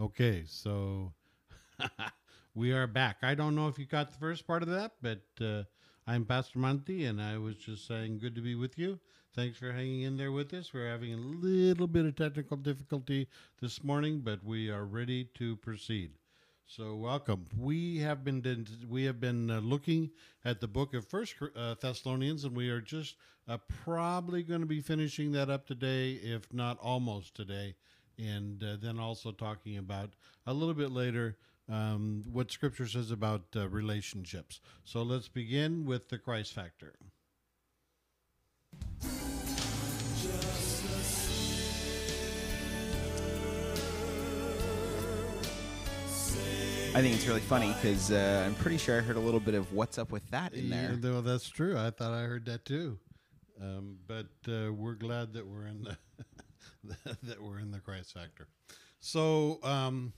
Okay, so we are back. I don't know if you got the first part of that, but uh, I'm Pastor Monty, and I was just saying good to be with you. Thanks for hanging in there with us. We're having a little bit of technical difficulty this morning, but we are ready to proceed. So, welcome. We have been we have been uh, looking at the book of First uh, Thessalonians, and we are just uh, probably going to be finishing that up today, if not almost today and uh, then also talking about a little bit later um, what Scripture says about uh, relationships. So let's begin with the Christ factor. I think it's really funny because uh, I'm pretty sure I heard a little bit of "What's up with that" in there. Yeah, well, that's true. I thought I heard that too, um, but uh, we're glad that we're in the that we're in the Christ factor. So um,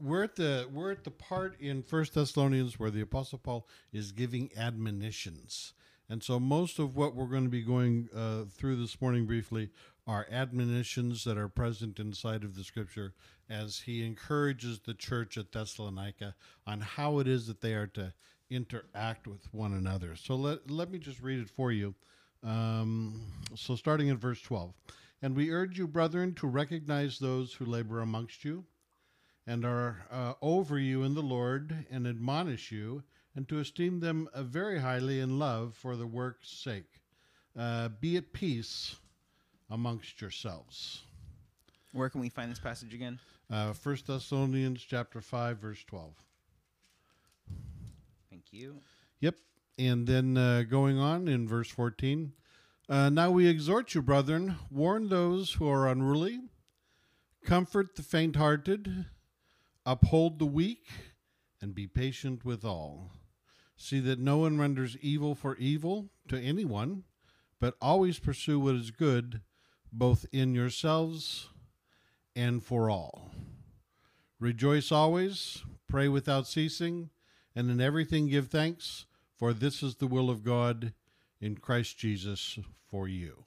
we're at the we're at the part in First Thessalonians where the Apostle Paul is giving admonitions, and so most of what we're going to be going uh, through this morning briefly are admonitions that are present inside of the Scripture as he encourages the church at Thessalonica on how it is that they are to interact with one another. So let let me just read it for you. Um, so starting in verse twelve. And we urge you, brethren, to recognize those who labor amongst you and are uh, over you in the Lord and admonish you, and to esteem them uh, very highly in love for the work's sake. Uh, be at peace amongst yourselves. Where can we find this passage again? Uh, First Thessalonians chapter five, verse twelve. Thank you. Yep, and then uh, going on in verse fourteen. Uh, now we exhort you, brethren, warn those who are unruly, comfort the faint hearted, uphold the weak, and be patient with all. See that no one renders evil for evil to anyone, but always pursue what is good, both in yourselves and for all. Rejoice always, pray without ceasing, and in everything give thanks, for this is the will of God in Christ Jesus for you.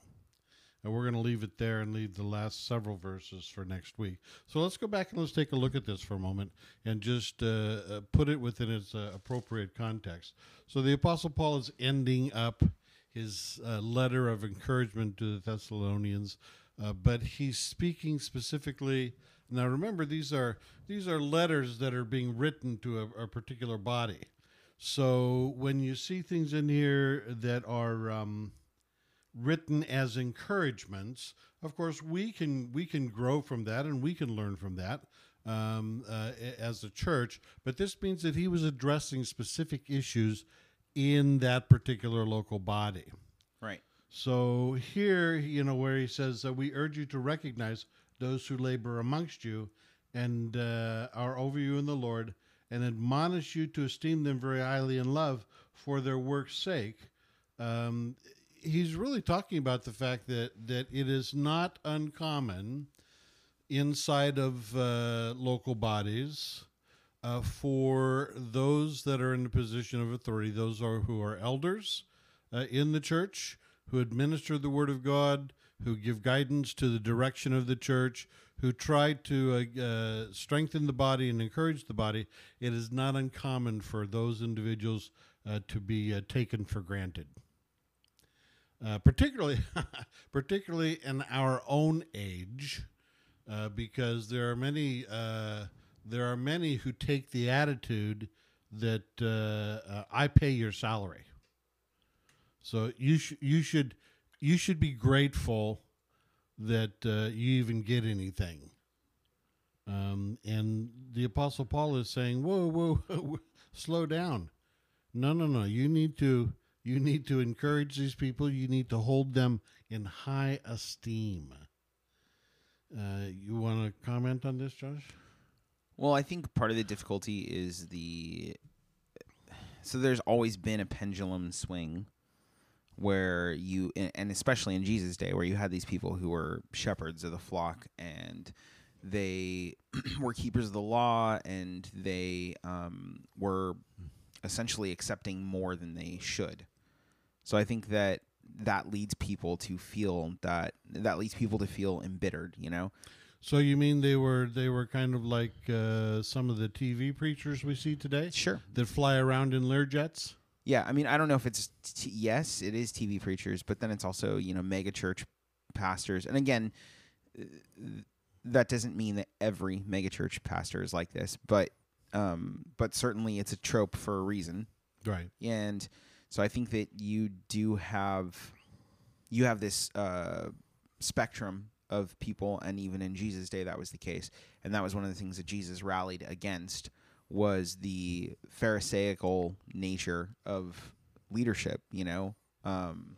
And we're going to leave it there and leave the last several verses for next week. So let's go back and let's take a look at this for a moment and just uh, uh, put it within its uh, appropriate context. So the Apostle Paul is ending up his uh, letter of encouragement to the Thessalonians, uh, but he's speaking specifically. Now remember, these are these are letters that are being written to a, a particular body. So when you see things in here that are um, written as encouragements, of course we can we can grow from that and we can learn from that um, uh, as a church. But this means that he was addressing specific issues in that particular local body. Right. So here, you know, where he says, uh, "We urge you to recognize those who labor amongst you and uh, are over you in the Lord." And admonish you to esteem them very highly in love for their work's sake. Um, he's really talking about the fact that that it is not uncommon inside of uh, local bodies uh, for those that are in a position of authority, those are who are elders uh, in the church, who administer the word of God, who give guidance to the direction of the church, who try to uh, uh, strengthen the body and encourage the body, it is not uncommon for those individuals uh, to be uh, taken for granted. Uh, particularly, particularly in our own age, uh, because there are many there are many who take the attitude that I pay your salary. So you sh- you should you should be grateful that uh, you even get anything. Um, and the Apostle Paul is saying, "Whoa, whoa, slow down! No, no, no. You need to you need to encourage these people. You need to hold them in high esteem." Uh, you want to comment on this, Josh? Well, I think part of the difficulty is the so there's always been a pendulum swing where you and especially in Jesus' day, where you had these people who were shepherds of the flock and they were keepers of the law and they um, were essentially accepting more than they should. So I think that that leads people to feel that that leads people to feel embittered, you know. So you mean they were they were kind of like uh, some of the TV preachers we see today Sure. that fly around in Learjets? Yeah, I mean, I don't know if it's t- yes, it is TV preachers, but then it's also you know mega church pastors, and again, uh, that doesn't mean that every mega church pastor is like this, but um, but certainly it's a trope for a reason, Right. and so I think that you do have you have this uh, spectrum of people, and even in Jesus' day, that was the case, and that was one of the things that Jesus rallied against was the pharisaical nature of leadership. You know, um,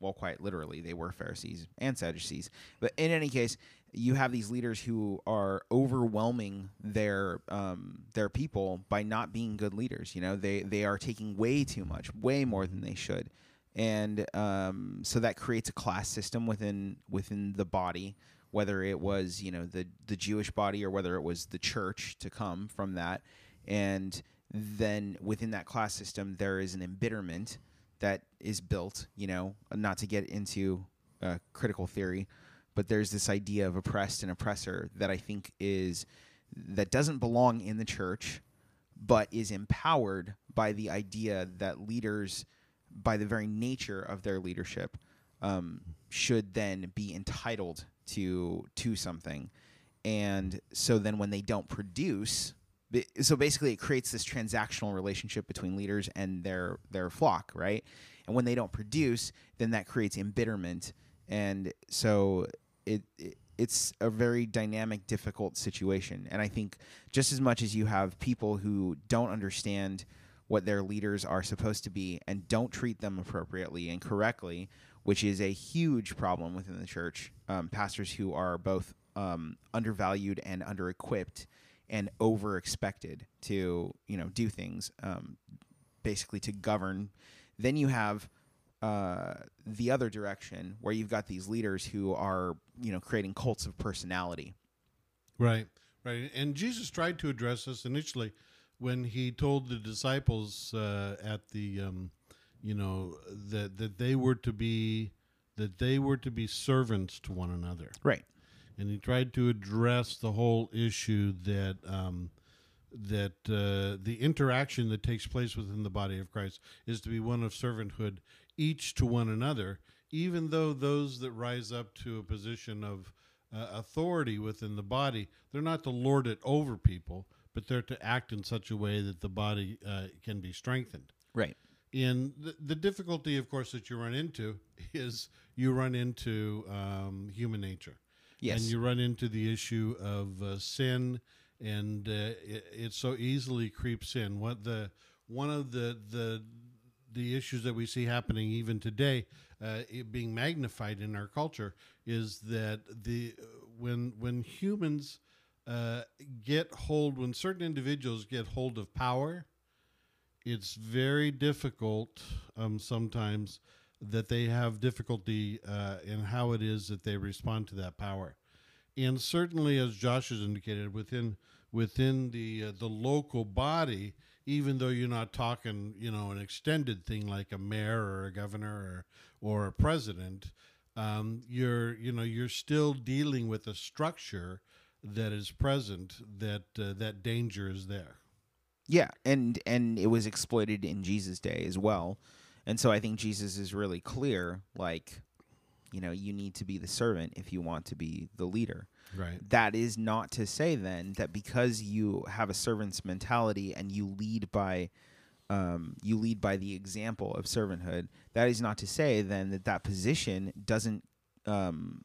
well, quite literally, they were Pharisees and Sadducees. But in any case, you have these leaders who are overwhelming their um, their people by not being good leaders. You know, they they are taking way too much, way more than they should, and um, so that creates a class system within within the body. Whether it was you know the the Jewish body or whether it was the church to come from that, and then within that class system there is an embitterment that is built. You know, not to get into uh, critical theory, but there's this idea of oppressed and oppressor that I think is that doesn't belong in the church, but is empowered by the idea that leaders, by the very nature of their leadership, um, should then be entitled to to something, and so then when they don't produce. So basically, it creates this transactional relationship between leaders and their their flock, right? And when they don't produce, then that creates embitterment, and so it, it it's a very dynamic, difficult situation. And I think just as much as you have people who don't understand what their leaders are supposed to be and don't treat them appropriately and correctly, which is a huge problem within the church, um, pastors who are both um, undervalued and under-equipped and over-expected to you know do things, um, basically to govern. Then you have uh, the other direction where you've got these leaders who are you know creating cults of personality. Right, right. And Jesus tried to address this initially when he told the disciples uh, at the, um, you know, that that they were to be that they were to be servants to one another, Right. and he tried to address the whole issue that um, that uh, the interaction that takes place within the body of Christ is to be one of servanthood, each to one another, even though those that rise up to a position of uh, authority within the body, they're not to lord it over people, but they're to act in such a way that the body uh, can be strengthened. Right. And the, the difficulty, of course, that you run into is you run into um, human nature. Yes. And you run into the issue of uh, sin, and uh, it, it so easily creeps in. What the one of the the the issues that we see happening even today, uh, it being magnified in our culture, is that the when when humans uh, get hold, when certain individuals get hold of power, it's very difficult um, sometimes that they have difficulty uh, in how it is that they respond to that power. And certainly, as Josh has indicated, within within the uh, the local body, even though you're not talking, you know, an extended thing like a mayor or a governor or or a president, um, you're you know you're still dealing with a structure that is present that uh, that danger is there. Yeah, and and it was exploited in Jesus' day as well. And so I think Jesus is really clear like you know, you need to be the servant if you want to be the leader. Right. That is not to say then that because you have a servant's mentality and you lead by um, you lead by the example of servanthood. That is not to say then that that position doesn't um,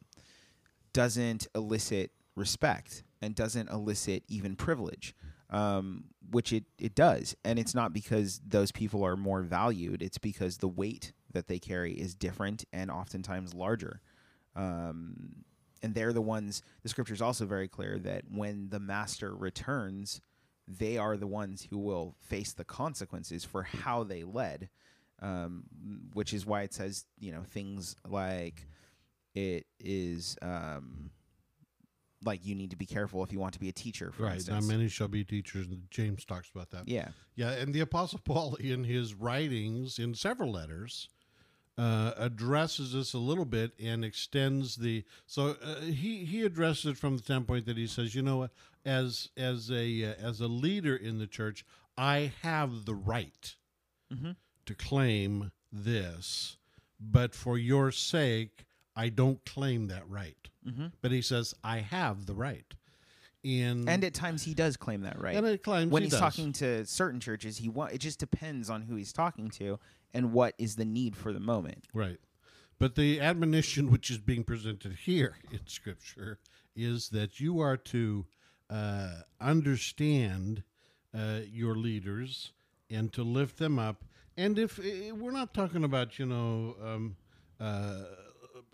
doesn't elicit respect and doesn't elicit even privilege, um, which it it does. And it's not because those people are more valued. It's because the weight that they carry is different and oftentimes larger. Um, and they're the ones. The scripture is also very clear that when the master returns, they are the ones who will face the consequences for how they led. Um, which is why it says, you know, things like it is um, like you need to be careful if you want to be a teacher, for Right. Not many shall be teachers. James talks about that. yeah, Yeah, and the Apostle Paul, in his writings, in several letters, uh, addresses this a little bit and extends the. So uh, he he addresses it from the standpoint that he says, you know what, as as a uh, as a leader in the church, I have the right Mm-hmm. to claim this, but for your sake, I don't claim that right. Mm-hmm. But he says, I have the right. And And at times he does claim that right. and it claims when he he's does. talking to certain churches, he wa- it just depends on who he's talking to and what is the need for the moment. Right. But the admonition which is being presented here in Scripture is that you are to uh, understand uh, your leaders and to lift them up. And if eh, we're not talking about, you know, um, uh,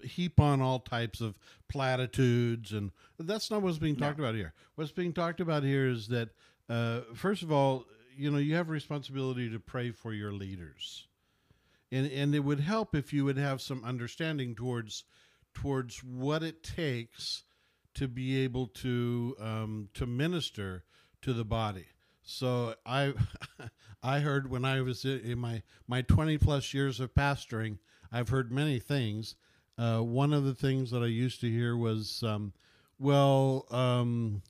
heap on all types of platitudes, and that's not what's being talked about here. What's being talked about here is that, uh, first of all, you know, you have a responsibility to pray for your leaders and and it would help if you would have some understanding towards towards what it takes to be able to um, to minister to the body. So I I heard when I was in my my twenty plus years of pastoring, I've heard many things. Uh, one of the things that I used to hear was, um, well, um,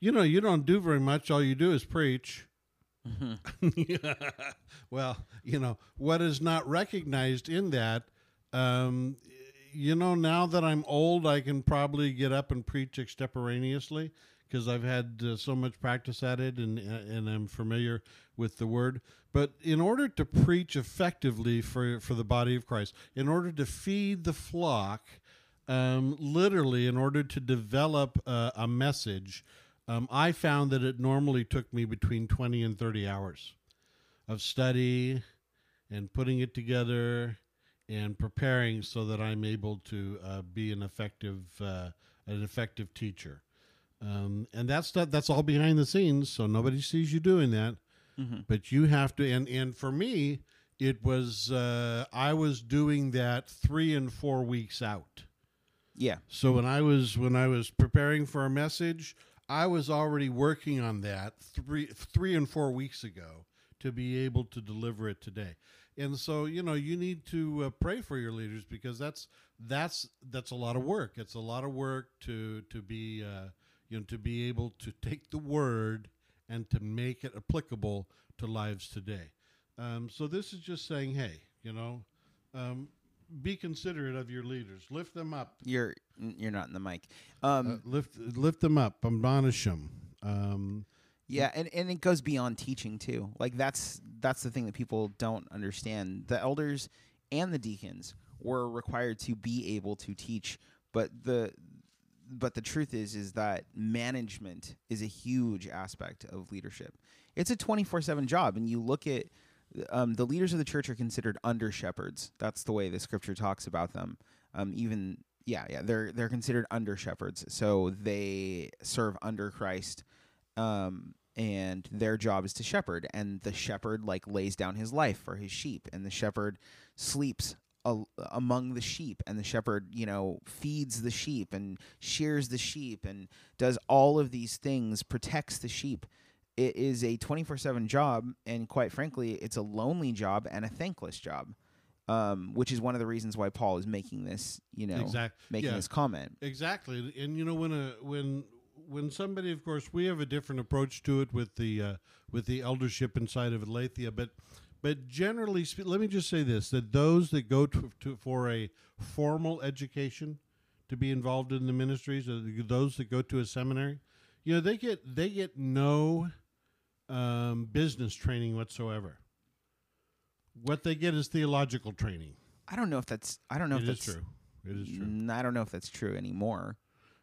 you know, you don't do very much. All you do is preach. well, you know, what is not recognized in that, um, you know, now that I'm old, I can probably get up and preach extemporaneously because I've had uh, so much practice at it and, and I'm familiar with the word. But in order to preach effectively for, for the body of Christ, in order to feed the flock, um, literally, in order to develop uh, a message, um, I found that it normally took me between 20 and 30 hours of study and putting it together and preparing so that I'm able to uh, be an effective uh, an effective teacher. Um, and that's that, that's all behind the scenes, so nobody sees you doing that. Mm-hmm. But you have to, and and for me, it was uh, I was doing that three and four weeks out. Yeah. So when I was when I was preparing for a message, I was already working on that three three and four weeks ago to be able to deliver it today. And so you know you need to uh, pray for your leaders because that's that's that's a lot of work. It's a lot of work to to be uh, you know to be able to take the word and to make it applicable to lives today. Um, so this is just saying, hey, you know, um, be considerate of your leaders, lift them up, You're you're not in the mic. Um, uh, lift lift them up, admonish them. Um, Yeah, and, and it goes beyond teaching too. Like that's that's the thing that people don't understand. The elders and the deacons were required to be able to teach, but the but the truth is is that management is a huge aspect of leadership. It's a 24/7 job and you look at um, the leaders of the church are considered under shepherds. That's the way the scripture talks about them. Um, even yeah, yeah, they're they're considered under shepherds. So they serve under Christ um, and their job is to shepherd and the shepherd like lays down his life for his sheep and the shepherd sleeps a- among the sheep and the shepherd you know feeds the sheep and shears the sheep and does all of these things protects the sheep. It is a 24/7 job and quite frankly it's a lonely job and a thankless job um, which is one of the reasons why Paul is making this you know exact, making yeah, this comment. Exactly. And you know when a when when somebody, of course, we have a different approach to it with the uh, with the eldership inside of Aletheia, but but generally, spe- let me just say this: that those that go to, to for a formal education to be involved in the ministries, or those that go to a seminary, you know, they get they get no um, business training whatsoever. What they get is theological training. I don't know if that's I don't know It if that's true. It is true. Mm, I don't know if that's true anymore.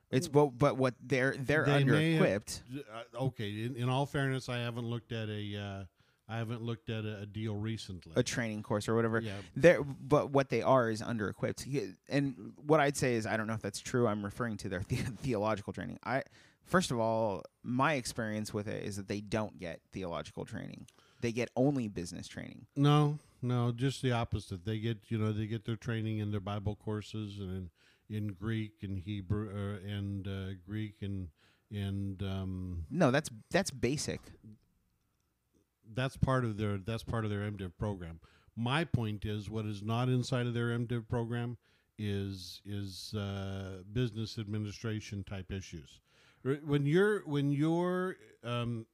It's but but what they're they're They under have- equipped. Uh, okay, in, in all fairness, I haven't looked at a uh, I haven't looked at a, a deal recently. A training course or whatever. yeah, They're, but what they are is under equipped. And what I'd say is, I don't know if that's true. I'm referring to their the- theological training. I, first of all, my experience with it is that they don't get theological training. They get only business training. no, no, just the opposite. They get you know they get their training in their Bible courses and in, in Greek and Hebrew uh, and uh, Greek and and um, No, that's that's basic. That's part of their that's part of their MDiv program. My point is, what is not inside of their MDiv program is is uh, business administration type issues. When you're when you're um,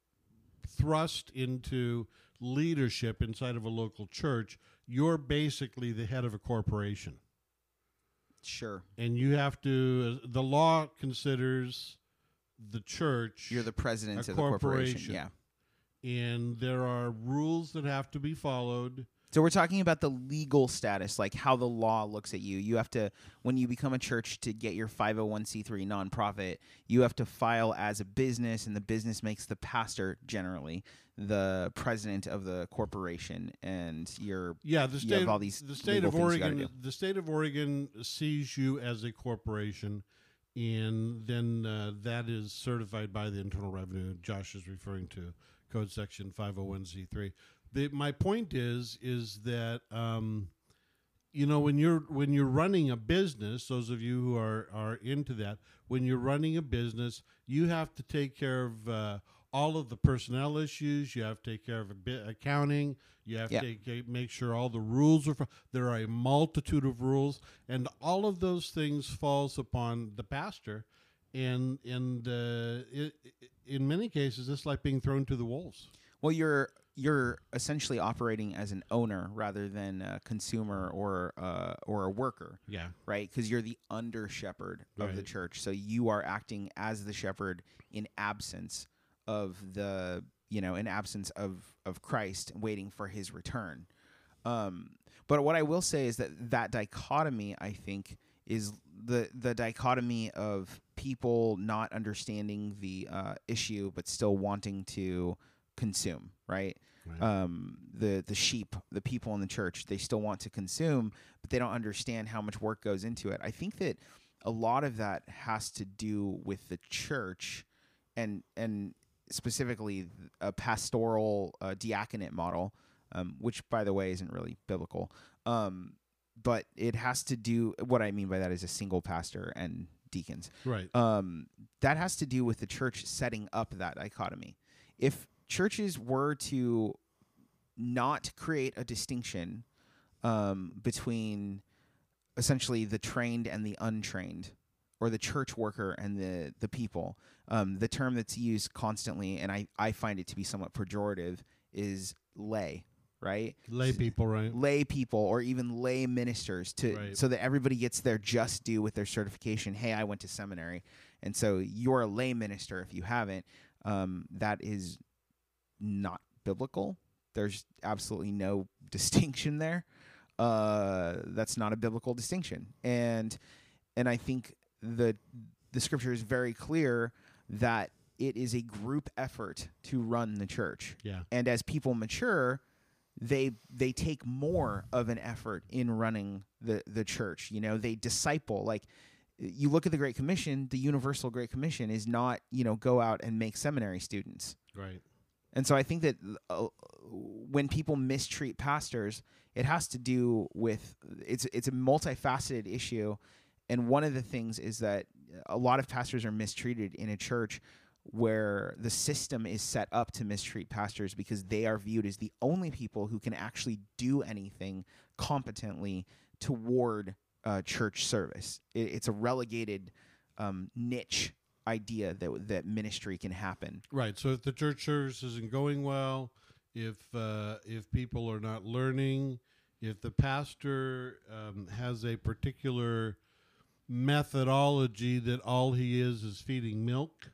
thrust into leadership inside of a local church, you're basically the head of a corporation Sure. and you have to the law considers the church You're the president of the corporation. corporation. Yeah. And there are rules that have to be followed. So we're talking about the legal status, like how the law looks at you. You have to, when you become a church to get your 501c3 nonprofit, you have to file as a business, and the business makes the pastor generally the president of the corporation, and you're yeah the You state have all these the state of things you gotta Oregon the state of Oregon sees you as a corporation and then uh, that is certified by the Internal Revenue Josh is referring to code section 501c3 the, my point is is that um, you know when you're when you're running a business those of you who are are into that when you're running a business you have to take care of uh, all of the personnel issues. You have to take care of accounting. You have Yeah. to take, make sure all the rules are there are a multitude of rules and all of those things falls upon the pastor and and uh, it, it- in many cases it's like being thrown to the wolves well, you're you're essentially operating as an owner rather than a consumer or uh, or a worker. yeah right? Because you're the under shepherd of the church, so you are acting as the shepherd in absence of the you know in absence of of Christ, waiting for His return. Um, but what I will say is that that dichotomy, I think, is the the dichotomy of people not understanding the uh, issue but still wanting to consume, right? Right. Um, the the sheep, the people in the church, they still want to consume, but they don't understand how much work goes into it. I think that a lot of that has to do with the church, and and specifically a pastoral uh, diaconate model, um, which by the way isn't really biblical. Um, but it has to do. What I mean by that is a single pastor and deacons right um, that has to do with the church setting up that dichotomy. If churches were to not create a distinction um, between essentially the trained and the untrained, or the church worker and the the people, um, the term that's used constantly, and I I find it to be somewhat pejorative, is lay. Right, lay people right lay people or even lay ministers to Right. so that everybody gets their just due with their certification. Hey, I went to seminary, and so you're a lay minister if you haven't. Um, that is not biblical. There's absolutely no distinction there. Uh, that's not a biblical distinction, and and I think the the scripture is very clear that it is a group effort to run the church yeah and as people mature they they take more of an effort in running the the church you know they disciple like you look at the great commission the universal great commission is not you know go out and make seminary students. Right. And so i think that uh, when people mistreat pastors it has to do with it's it's a multifaceted issue. And one of the things is that a lot of pastors are mistreated in a church where the system is set up to mistreat pastors because they are viewed as the only people who can actually do anything competently toward uh, church service. It, it's a relegated um, niche idea that that ministry can happen. Right. So if the church service isn't going well, if uh, if people are not learning, if the pastor um, has a particular methodology that all he is is feeding milk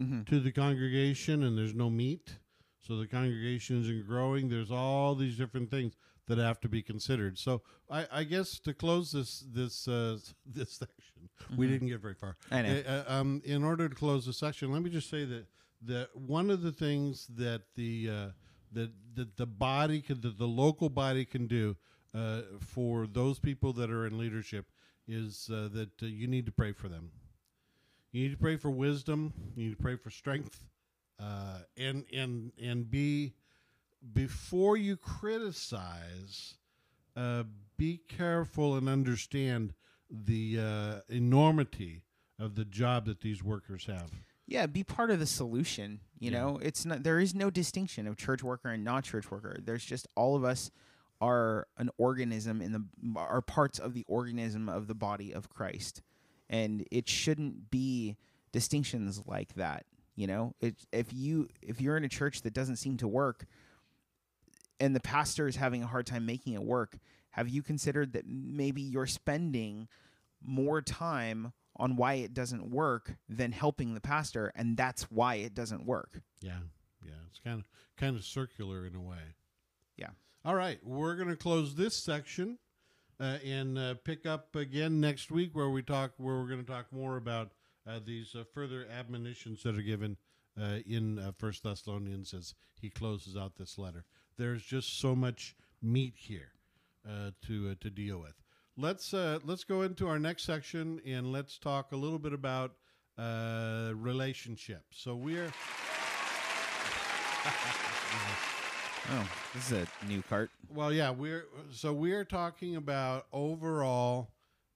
Mm-hmm. to the congregation and there's no meat, so the congregation isn't growing. There's all these different things that have to be considered. So I, I guess to close this this uh, this section, we didn't get very far. I know. Uh, uh, um, in order to close the section, let me just say that that one of the things that the uh, that that the body can, that the local body can do uh, for those people that are in leadership is uh, that uh, you need to pray for them. You need to pray for wisdom. You need to pray for strength, uh, and and and be before you criticize. Uh, be careful and understand the uh, enormity of the job that these workers have. Yeah, be part of the solution. You Yeah. know, it's not there is no distinction of church worker and not church worker. There's just all of us are an organism in the are parts of the organism of the body of Christ, and it shouldn't be distinctions like that. You know, it, if you if you're in a church that doesn't seem to work, and the pastor is having a hard time making it work, have you considered that maybe you're spending more time on why it doesn't work than helping the pastor, and that's why it doesn't work? Yeah, yeah, it's kind of kind of circular in a way. Yeah. All right, we're going to close this section uh, and uh, pick up again next week, where we talk, where we're going to talk more about uh, these uh, further admonitions that are given uh, in First Thessalonians as he closes out this letter. There's just so much meat here to to deal with. Let's let's go into our next section and let's talk a little bit about relationships. So we're Oh, this is a new cart. Well, yeah, we're so we're talking about overall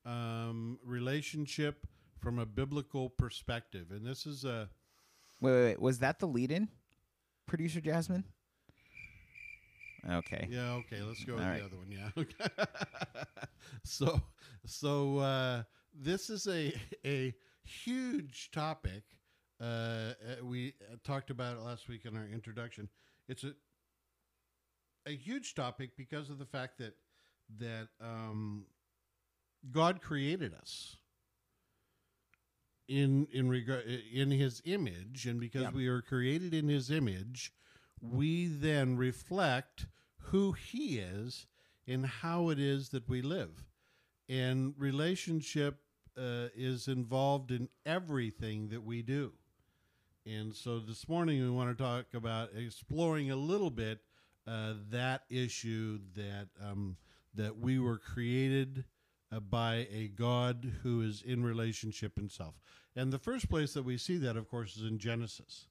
um, relationship from a biblical perspective, and this is a Wait, wait, wait. Was that the lead in? Producer Jasmine? Okay. yeah. Okay, let's go with All the right. other one. Yeah. Okay. so so uh, this is a a huge topic. Uh, uh, we uh, talked about it last week in our introduction. It's a a huge topic because of the fact that that um, God created us in in regard in His image, and because Yeah. we are created in His image, we then reflect who He is and how it is that we live. And relationship uh, is involved in everything that we do. And so this morning we want to talk about exploring a little bit uh, that issue that um, that we were created uh, by a God who is in relationship Himself. And the first place that we see that, of course, is in Genesis.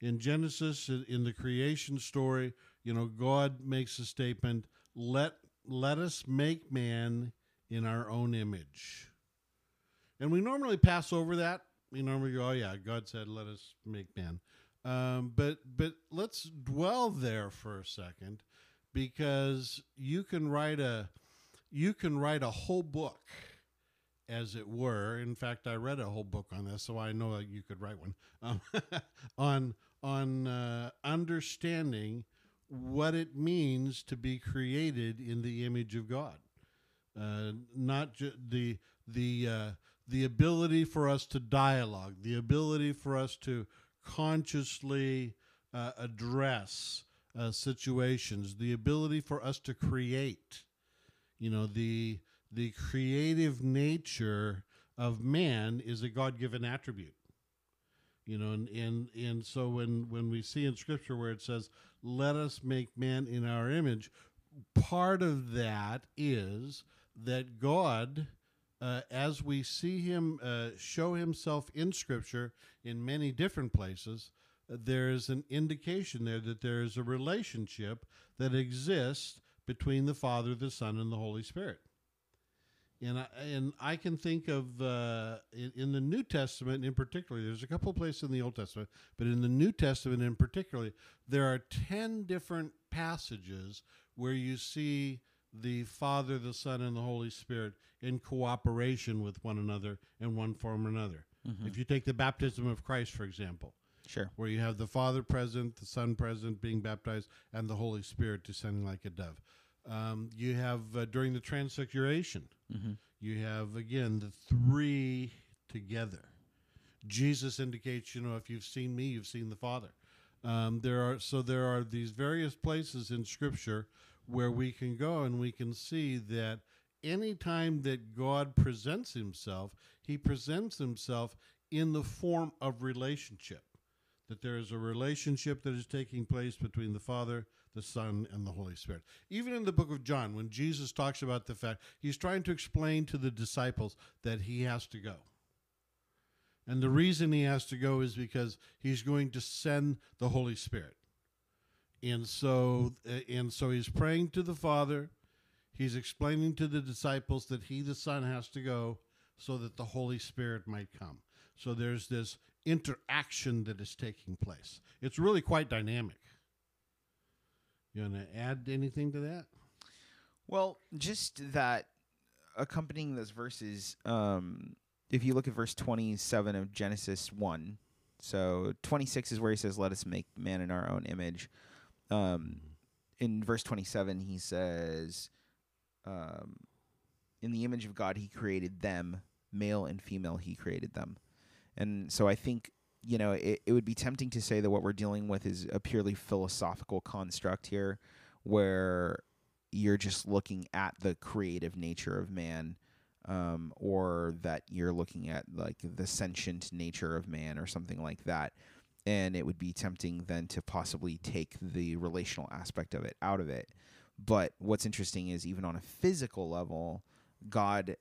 In Genesis, in the creation story, you know, God makes a statement: "Let let us make man in our own image." And we normally pass over that. We normally go, "Oh yeah, God said, let us make man." Um, but but let's dwell there for a second, because you can write a you can write a whole book, as it were. In fact, I read a whole book on this, so I know that you could write one um, on on uh, understanding what it means to be created in the image of God. Uh, not ju- the the uh, the ability for us to dialogue, the ability for us to consciously uh, address uh, situations, the ability for us to create. You know, the the creative nature of man is a God given attribute. You know, and, and and so when when we see in Scripture where it says, "Let us make man in our image," part of that is that God, uh, as we see Him uh, show Himself in Scripture in many different places, uh, there is an indication there that there is a relationship that exists between the Father, the Son, and the Holy Spirit. And I, and I can think of uh, in, in the New Testament in particular. There's a couple of places in the Old Testament, but in the New Testament in particular, there are ten different passages where you see the Father, the Son, and the Holy Spirit in cooperation with one another in one form or another. If you take the baptism of Christ, for example, Sure. where you have the Father present, the Son present, being baptized, and the Holy Spirit descending like a dove. Um, you have uh, during the transfiguration, Mm-hmm. you have again the three together. Jesus indicates, you know, if you've seen me, you've seen the Father. Um, there are so there are these various places in Scripture where we can go and we can see that anytime that God presents Himself, He presents Himself in the form of relationship. That there is a relationship that is taking place between the Father, the Son, and the Holy Spirit. Even in the book of John, when Jesus talks about the fact, he's trying to explain to the disciples that he has to go. And the reason he has to go is because he's going to send the Holy Spirit. And so uh, and so he's praying to the Father. He's explaining to the disciples that he the Son has to go so that the Holy Spirit might come. So there's this interaction that is taking place. It's really quite dynamic. You want to add anything to that? Well, just that accompanying those verses, um, if you look at verse 27 of Genesis 1, so 26 is where he says, Let us make man in our own image. Um, in verse 27, he says, um, In the image of God, he created them, male and female, he created them. And so I think, you know, it, it would be tempting to say that what we're dealing with is a purely philosophical construct here where you're just looking at the creative nature of man um, or that you're looking at like the sentient nature of man or something like that and it would be tempting then to possibly take the relational aspect of it out of it but what's interesting is even on a physical level god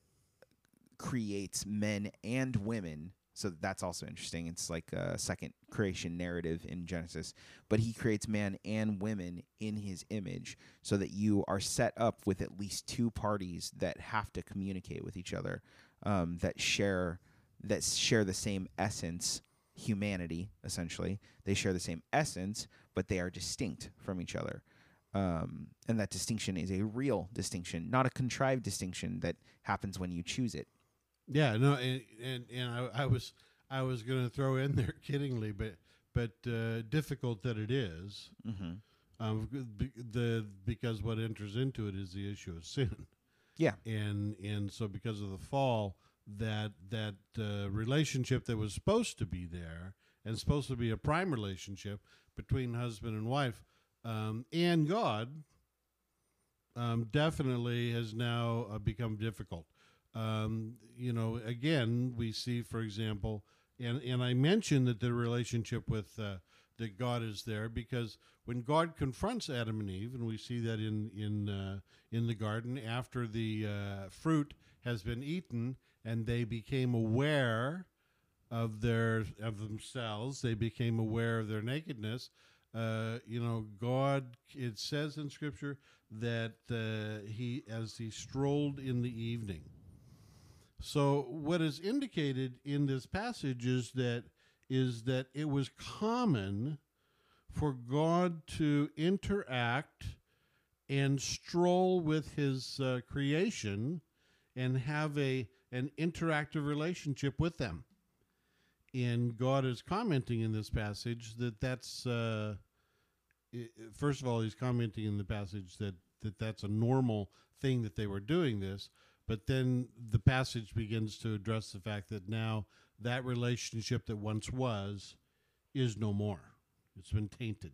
creates men and women so that's also interesting. It's like a second creation narrative in Genesis. But he creates man and women in his image so that you are set up with at least two parties that have to communicate with each other, um, that share that share the same essence, humanity, essentially. They share the same essence, but they are distinct from each other. Um, and that distinction is a real distinction, not a contrived distinction that happens when you choose it. Yeah, no, and and, and I, I was I was going to throw in there kiddingly, but but uh, difficult that it is, Mm-hmm. um, the because what enters into it is the issue of sin. Yeah. and and so because of the fall, that that uh, relationship that was supposed to be there and supposed to be a prime relationship between husband and wife um, and God, um, definitely has now uh, become difficult. Um, you know, again, we see, for example, and and I mentioned that the relationship with uh, that God is there because when God confronts Adam and Eve, and we see that in in uh, in the garden after the uh, fruit has been eaten, and they became aware of their of themselves, they became aware of their nakedness. Uh, you know, God. It says in Scripture that uh, he, as he strolled in the evening. So, what is indicated in this passage is that is that it was common for God to interact and stroll with His uh, creation and have a an interactive relationship with them. And God is commenting in this passage that that's uh, first of all, He's commenting in the passage that that that's a normal thing that they were doing this. But then the passage begins to address the fact that now that relationship that once was is no more. It's been tainted.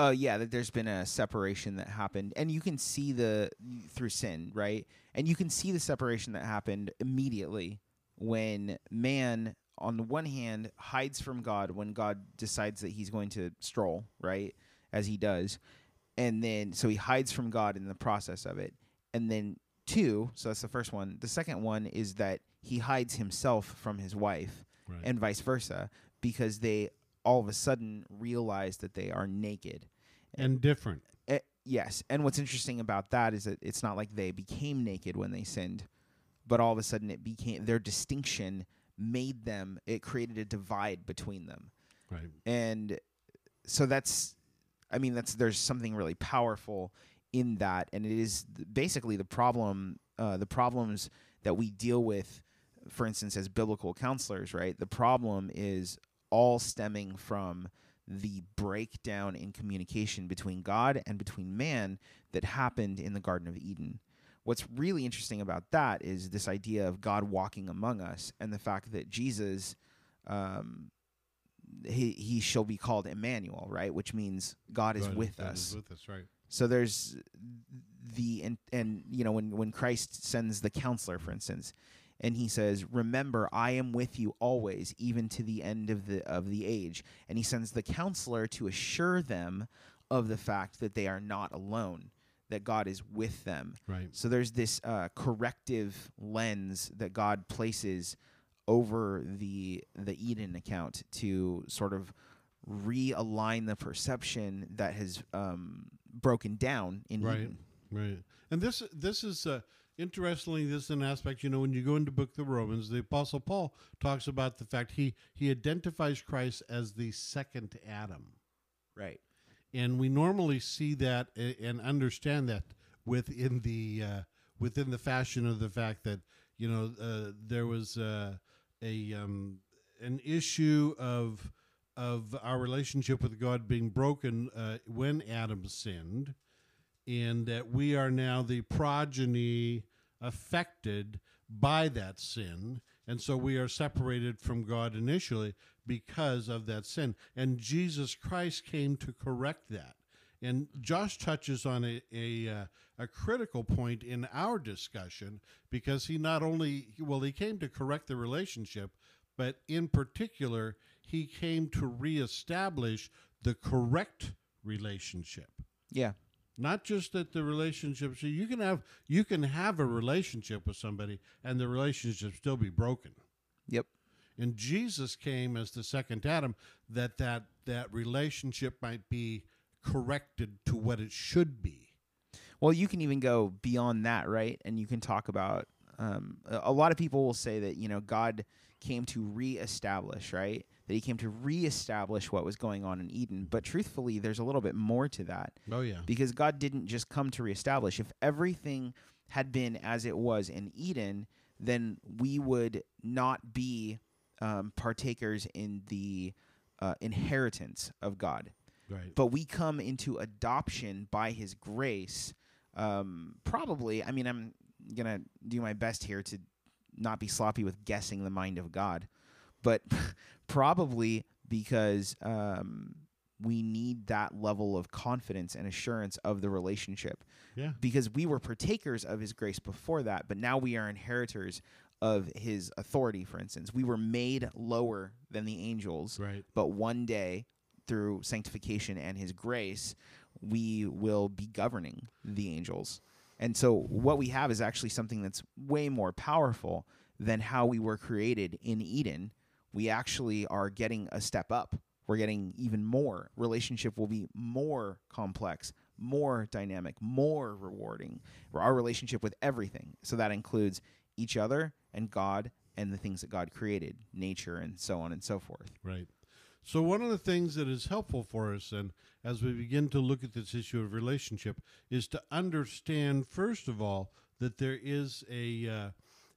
Uh yeah that there's been a separation that happened and you can see the through sin right? And you can see the separation that happened immediately when man on the one hand hides from god when god decides that he's going to stroll right as he does and then so he hides from god in the process of it. And then two so that's the first one. The second one is that he hides himself from his wife Right. and vice versa because they all of a sudden realize that they are naked and different. Eh, yes, and what's interesting about that is that it's not like they became naked when they sinned, but all of a sudden it became their distinction made them. It created a divide between them, Right. and so that's. I mean, that's there's something really powerful in that, and it is th- basically the problem. Uh, the problems that we deal with, for instance, as biblical counselors, right? The problem is all stemming from the breakdown in communication between God and between man that happened in the Garden of Eden. What's really interesting about that is this idea of God walking among us and the fact that Jesus, um, he, he shall be called Emmanuel, right? Which means God is God- with God us. is with us, right. So there's the and, and you know when when Christ sends the counselor, for instance, and he says, "Remember, I am with you always, even to the end of the of the age." And he sends the counselor to assure them of the fact that they are not alone, that God is with them. Right. So there's this uh, corrective lens that God places over the the Eden account to sort of realign the perception that has um, broken down in Right. Eden. Right. And this this is uh, interestingly this is an aspect. You know, when you go into Book of the Romans, the Apostle Paul talks about the fact he he identifies Christ as the second Adam, Right. and we normally see that and understand that within the uh, within the fashion of the fact that you know uh, there was uh, a um, an issue of of our relationship with God being broken uh, when Adam sinned, and that we are now the progeny affected by that sin. And so we are separated from God initially because of that sin. And Jesus Christ came to correct that. And Josh touches on a, a, uh, a critical point in our discussion because he not only, well, he came to correct the relationship, but in particular, he came to reestablish the correct relationship Yeah. Not just that the relationship so you can have you can have a relationship with somebody and the relationship still be broken Yep. and jesus came as the second adam that that that relationship might be corrected to what it should be Well, you can even go beyond that, right? And you can talk about um, a a lot of people will say that you know God came to reestablish, right? That He came to reestablish what was going on in Eden. But truthfully, there's a little bit more to that. Oh yeah. Because God didn't just come to reestablish. If everything had been as it was in Eden, then we would not be um, partakers in the uh, inheritance of God. Right. But we come into adoption by his grace um, probably i mean i'm gonna do my best here to not be sloppy with guessing the mind of god. But probably because um, we need that level of confidence and assurance of the relationship yeah because we were partakers of his grace before that, but now we are inheritors of his authority, for instance. We were made lower than the angels, right but one day, through sanctification and his grace, we will be governing the angels. And so, what we have is actually something that's way more powerful than how we were created in Eden. We actually are getting a step up. We're getting even more. Relationship will be more complex, more dynamic, more rewarding. Our relationship with everything. So, that includes each other and God and the things that God created, nature, and so on and so forth. Right. So one of the things that is helpful for us, and as we begin to look at this issue of relationship, is to understand first of all that there is a uh,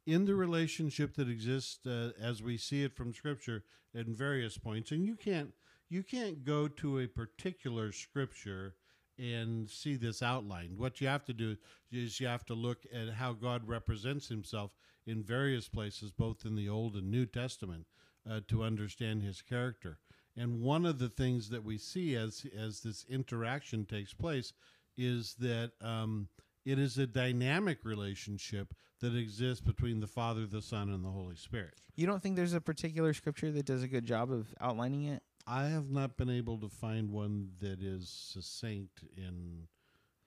in the relationship that exists uh, as we see it from Scripture at various points, and you can't you can't go to a particular Scripture and see this outlined. What you have to do is you have to look at how God represents Himself in various places, both in the Old and New Testament, uh, to understand His character. And one of the things that we see as as this interaction takes place is that um, it is a dynamic relationship that exists between the Father, the Son, and the Holy Spirit. You don't think there's a particular scripture that does a good job of outlining it? I have not been able to find one that is succinct in.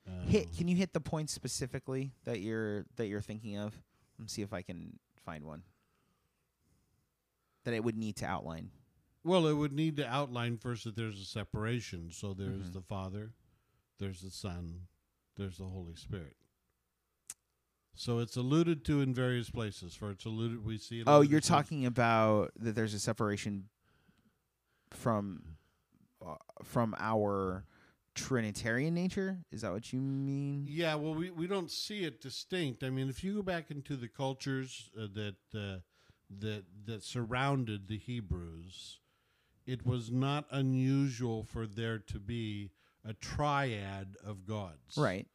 Uh, hit can you hit the points specifically that you're that you're thinking of let me see if i can find one that it would need to outline Well, it would need to outline first that there's a separation. So there's Mhm. the Father, there's the Son, there's the Holy Spirit. So it's alluded to in various places. For it's alluded, we see. It oh you're to- talking about that there's a separation from uh, from our trinitarian nature is that what you mean Yeah, well, we, we don't see it distinct. I mean, if you go back into the cultures uh, that uh, that that surrounded the Hebrews, it was not unusual for there to be a triad of gods. right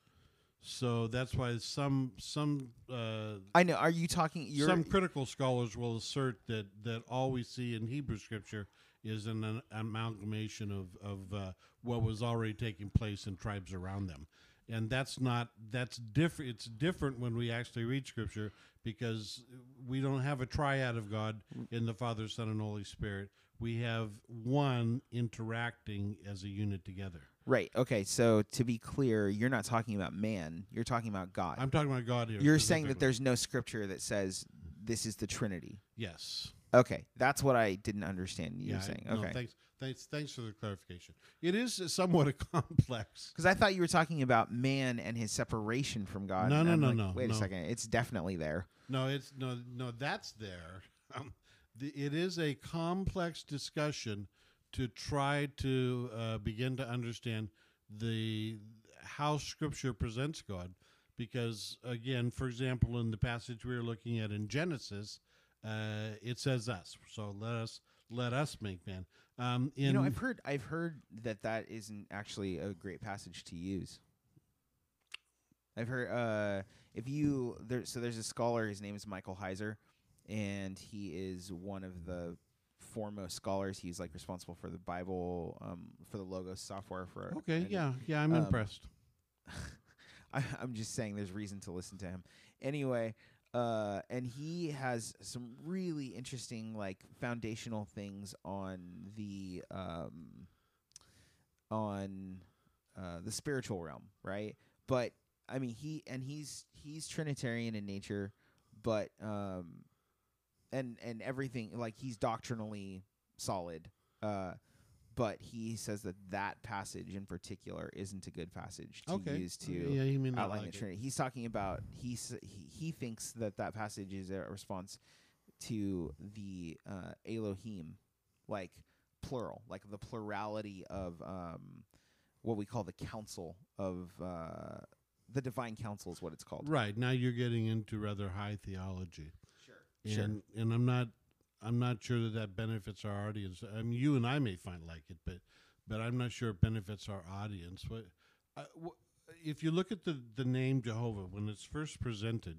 So that's why some some uh, i know are you talking you're some critical scholars will assert that that all we see in Hebrew scripture is an, an amalgamation of of uh, what was already taking place in tribes around them, and that's not that's different. It's different when we actually read scripture because we don't have a triad of God in the Father, Son, and Holy Spirit. We have one interacting as a unit together. Right okay so to be clear you're not talking about man you're talking about god I'm talking about God here. You're saying that there's no scripture that says this is the Trinity. yes. Okay, that's what I didn't understand you Yeah, saying. no, Okay, thanks, thanks, thanks for the clarification. It is somewhat a complex. because I thought you were talking about man and his separation from God. No, no, I'm no, like, no, Wait no. a second, it's definitely there. No, it's no, no. That's there. Um, the, it is a complex discussion to try to uh, begin to understand the how Scripture presents God. because again, for example, in the passage we are looking at in Genesis, uh, it says us. So let us let us make man. Um, in, you know, I've heard I've heard that that isn't actually a great passage to use. I've heard uh, if you there, so there's a scholar. His name is Michael Heiser, and he is one of the foremost scholars. He's like responsible for the Bible, um, for the Logos software. For okay, yeah, yeah, I'm um, impressed. I, I'm just saying there's reason to listen to him. Anyway, uh, and he has some really interesting, like foundational things on the um, on uh, the spiritual realm, right? But I mean, he and he's he's Trinitarian in nature, but um, and and everything like he's doctrinally solid. Uh, but he says that that passage in particular isn't a good passage to Okay, use to yeah, outline like the it. Trinity. He's talking about he, he thinks that that passage is a response to the uh, Elohim, like plural, like the plurality of um, what we call the council of uh, the divine council is what it's called. Right now, you're getting into rather high theology, Sure. Sure. and and I'm not I'm not sure that that benefits our audience. I mean, you and I may find like it, but but I'm not sure it benefits our audience. What wh- if you look at the the name Jehovah when it's first presented,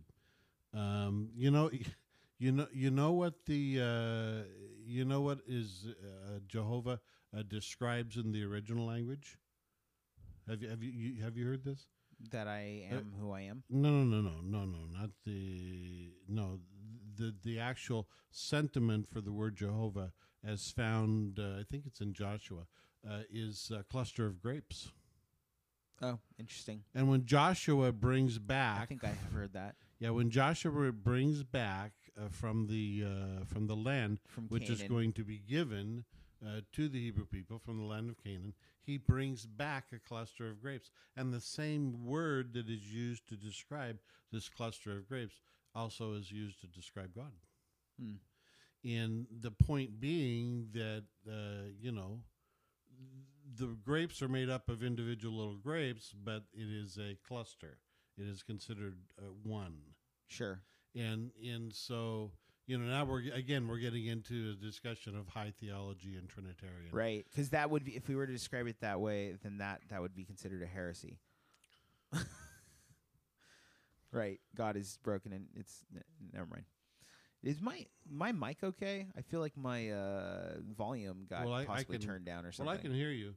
um, you know. You know, you know what the uh, you know what is uh, Jehovah uh, describes in the original language. Have you have you, you have you heard this? That I Uh, am who I am. No, no, no, no, no, no, not the no the the actual sentiment for the word Jehovah, as found, uh, I think it's in Joshua, uh, is a cluster of grapes. Oh, interesting. And when Joshua brings back, I think I have heard that yeah, when Joshua brings back uh, from the uh, from the land from which is going to be given uh, to the Hebrew people from the land of Canaan, he brings back a cluster of grapes. And the same word that is used to describe this cluster of grapes also is used to describe God. Hmm. And the point being that, uh, you know, the grapes are made up of individual little grapes, but it is a cluster. It is considered uh, one Sure. and and so you know now we're again we're getting into a discussion of high theology and trinitarian Right, because that would be if we were to describe it that way, then that that would be considered a heresy. right, God is broken, and it's never mind. Is my my mic okay? I feel like my uh, volume got Well, I- I possibly can- turned down or something. well i can hear you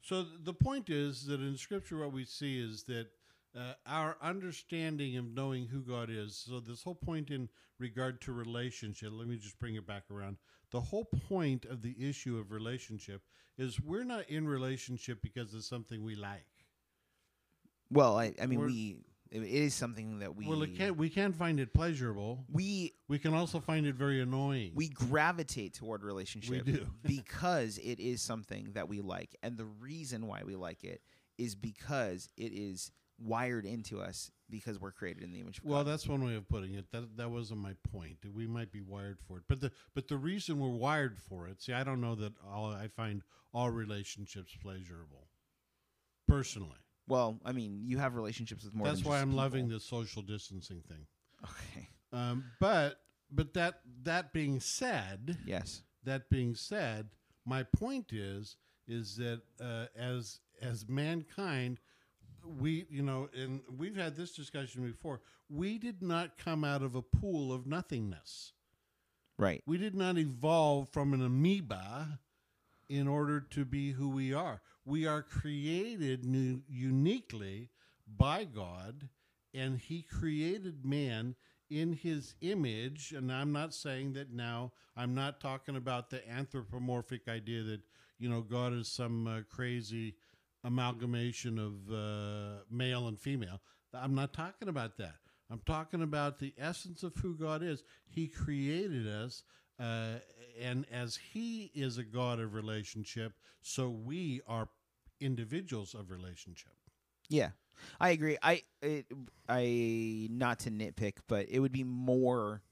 so th- the point is that in scripture what we see is that uh, our understanding of knowing who god is so this whole point in regard to relationship let me just bring it back around the whole point of the issue of relationship is we're not in relationship because it's something we like well, I I mean We're- we it it is something that we well it can't, we can find it pleasurable we we can also find it very annoying we gravitate toward relationship do. because it is something that we like and the reason why we like it is because it is wired into us because we're created in the image of Well, that's one way of putting it. That that wasn't my point. We might be wired for it, but the but the reason we're wired for it. See, I don't know that all I find all relationships pleasurable. Personally, well, I mean, you have relationships with more. that's why I'm loving people. the social distancing thing. Okay. Um, but but that that being said, Yes. that being said, my point is is that uh, as as mankind, we you know, and we've had this discussion before. We did not come out of a pool of nothingness. Right. We did not evolve from an amoeba in order to be who we are. We are created nu- uniquely by God, and He created man in His image. And I'm not saying that now, I'm not talking about the anthropomorphic idea that, you know, God is some uh, crazy amalgamation of uh, male and female. I'm not talking about that. I'm talking about the essence of who God is. He created us, uh, and as He is a God of relationship, so we are individuals of relationship. Yeah. I agree. I it, I not to nitpick, but it would be more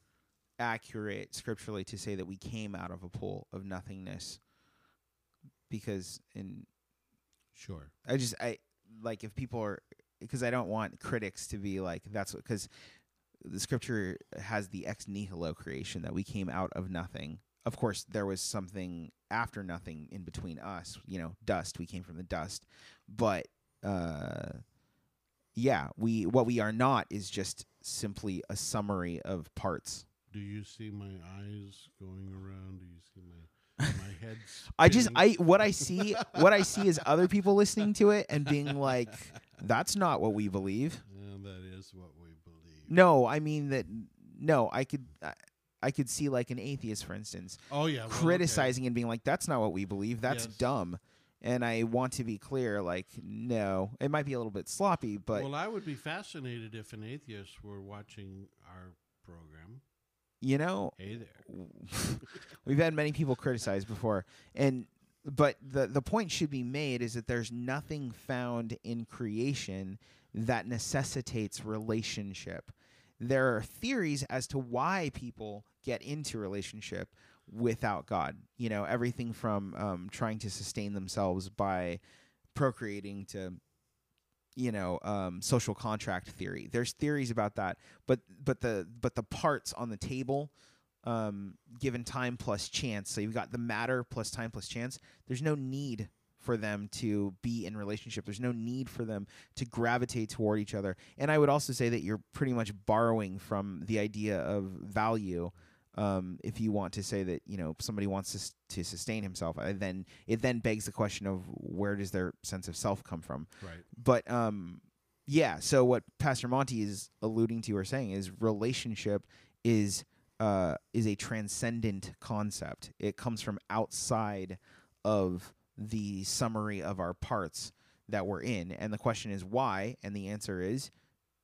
accurate scripturally to say that we came out of a pool of nothingness because in Sure. I just I like if people are because I don't want critics to be like that's what because the scripture has the ex nihilo creation that we came out of nothing. Of course, there was something after nothing in between us. You know, dust. We came from the dust, but uh, yeah, we what we are not is just simply a summary of parts. Do you see my eyes going around? Do you see my my head? I just? I what I see what I see is other people listening to it and being like, "That's not what we believe." Yeah, that is what we believe. No, I mean that. No, I could I, I could see like an atheist, for instance, Oh yeah, well, okay. criticizing and being like, "That's not what we believe. That's Yes. dumb." And I want to be clear, like, no, it might be a little bit sloppy, but well, I would be fascinated if an atheist were watching our program. you know, Hey there. we've had many people criticize before and but the the point should be made is that there's nothing found in creation that necessitates relationship there are theories as to why people get into relationship without god you know everything from um, trying to sustain themselves by procreating to you know um, social contract theory there's theories about that but but the but the parts on the table um, given time plus chance. So you've got the matter plus time plus chance. There's no need for them to be in relationship. There's no need for them to gravitate toward each other. And I would also say that you're pretty much borrowing from the idea of value. Um, if you want to say that you know somebody wants to, s- to sustain himself, uh, then it then begs the question of where does their sense of self come from? Right. But um, yeah. So what Pastor Monty is alluding to or saying is relationship is uh, is a transcendent concept. It comes from outside of the summary of our parts that we're in, and the question is why, and the answer is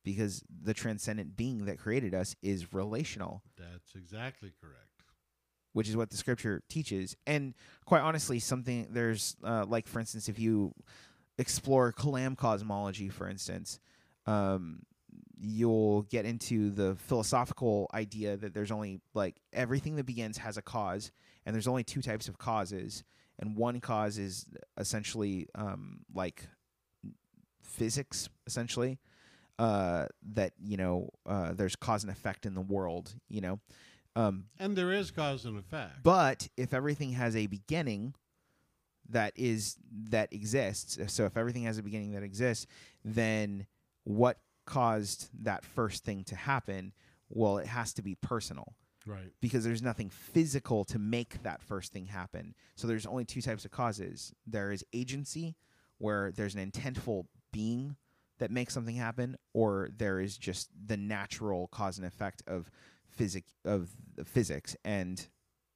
because the transcendent being that created us is relational That's exactly correct. which is what the scripture teaches. And quite honestly, something there's uh, like, for instance, if you explore kalam cosmology, for instance, um, you'll get into the philosophical idea that there's only like everything that begins has a cause, and there's only two types of causes, and one cause is essentially um, like physics, essentially. Uh, that you know, uh, there's cause and effect in the world. You know, um, And there is cause and effect. but if everything has a beginning that is that exists, so if everything has a beginning that exists, then what caused that first thing to happen? Well, it has to be personal right. because there's nothing physical to make that first thing happen. So there's only two types of causes. There is agency, where there's an intentful being that makes something happen, or there is just the natural cause and effect of physic of physics. And